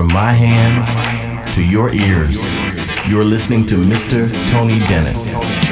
From my hands to your ears, you're listening to Mr. Tony Dennis.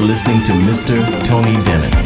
Listening to Mr. Tony Dennis.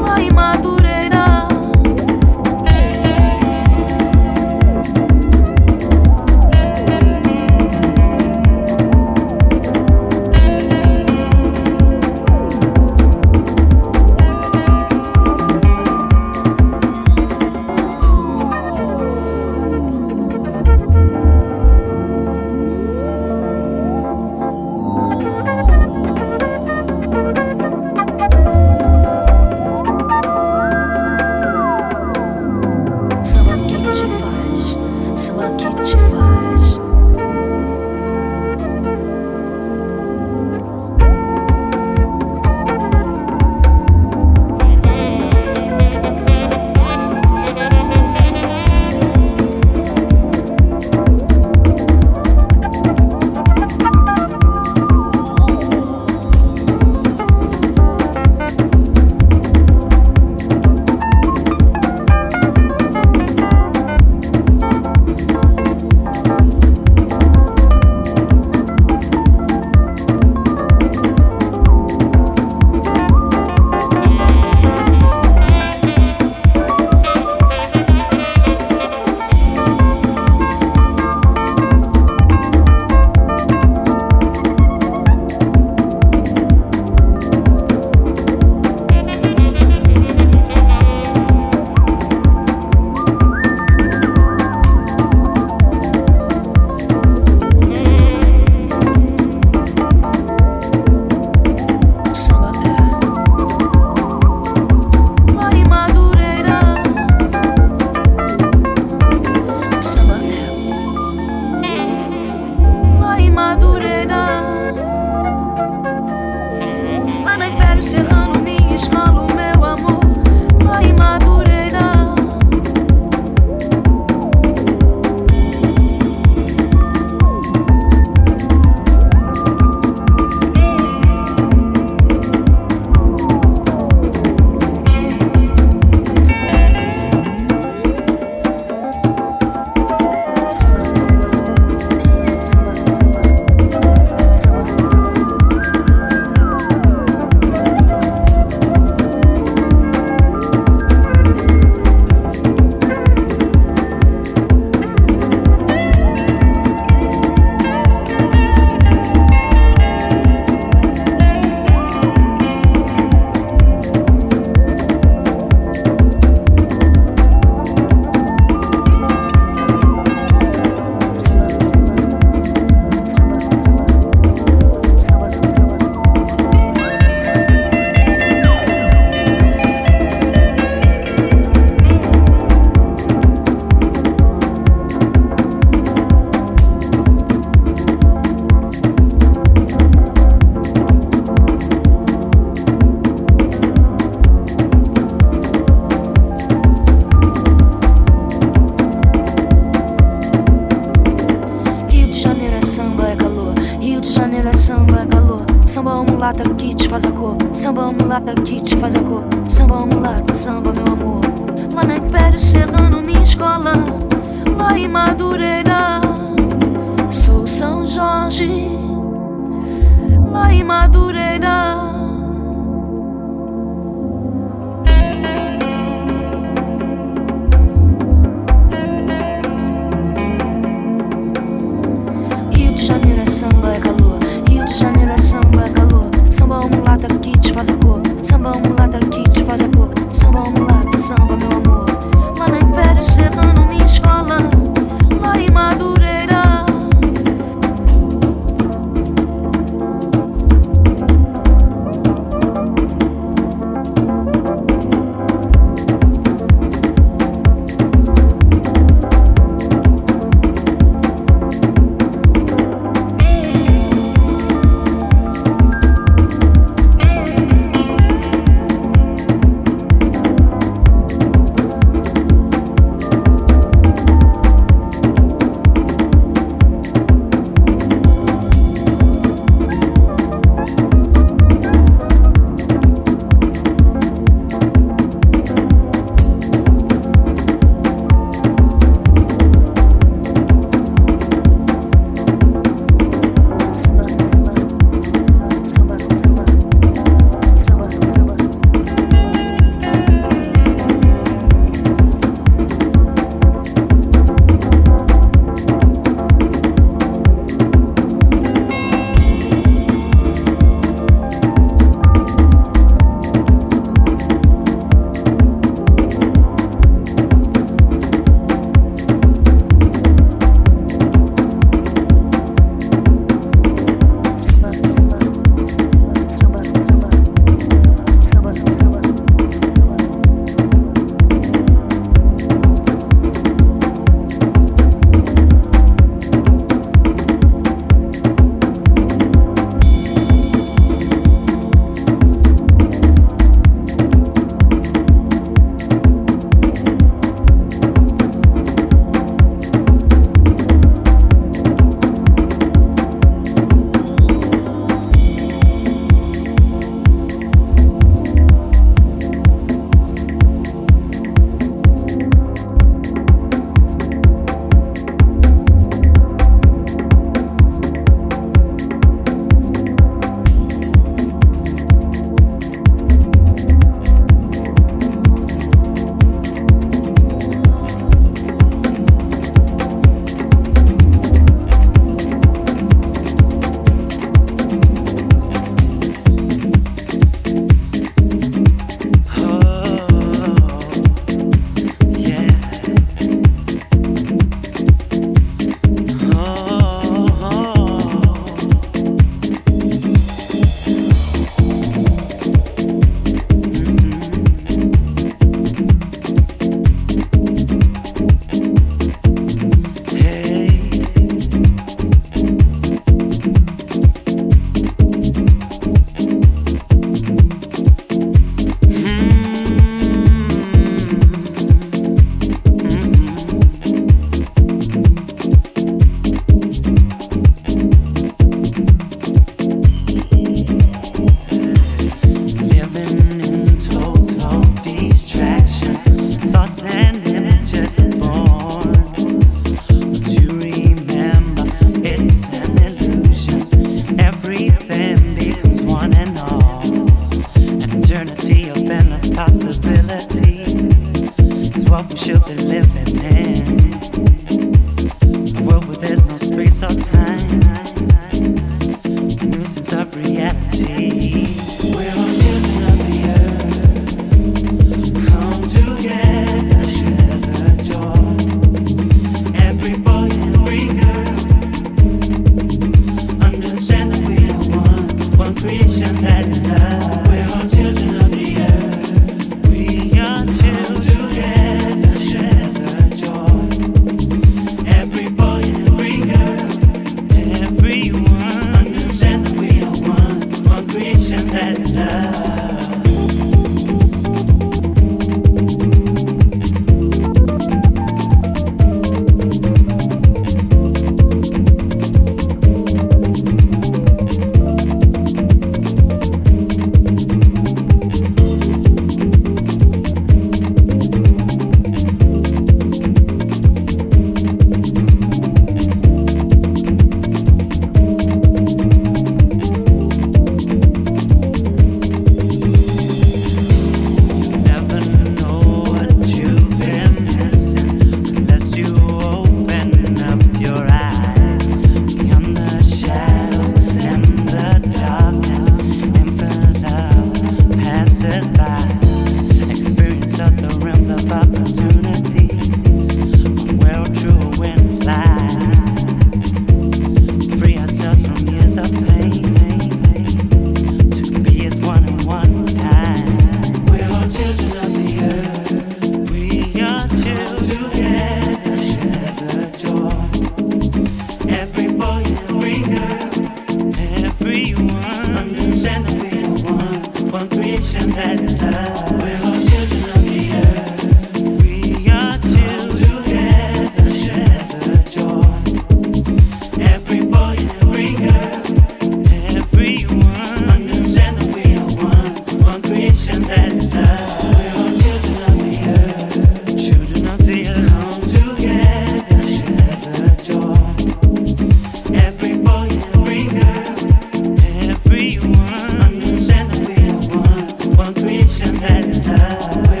And night.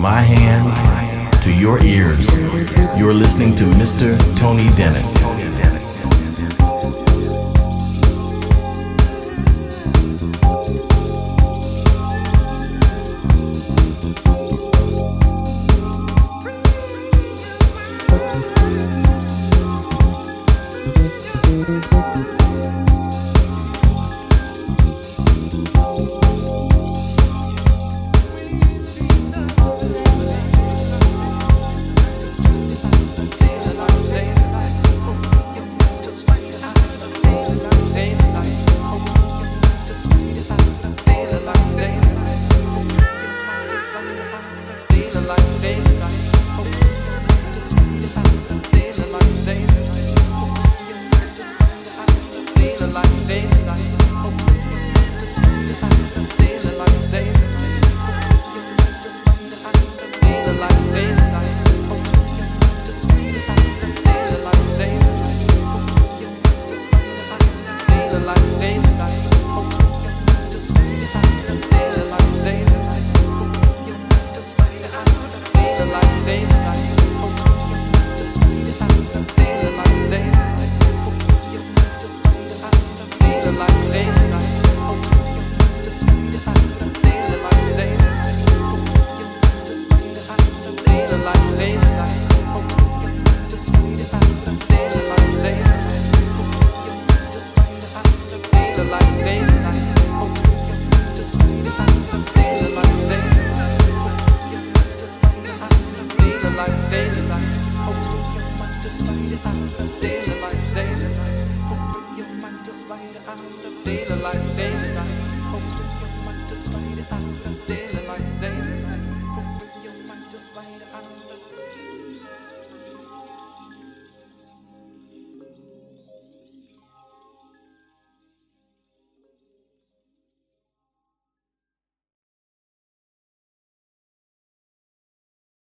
my hands to your ears. You're listening to Mr. Tony Dennis.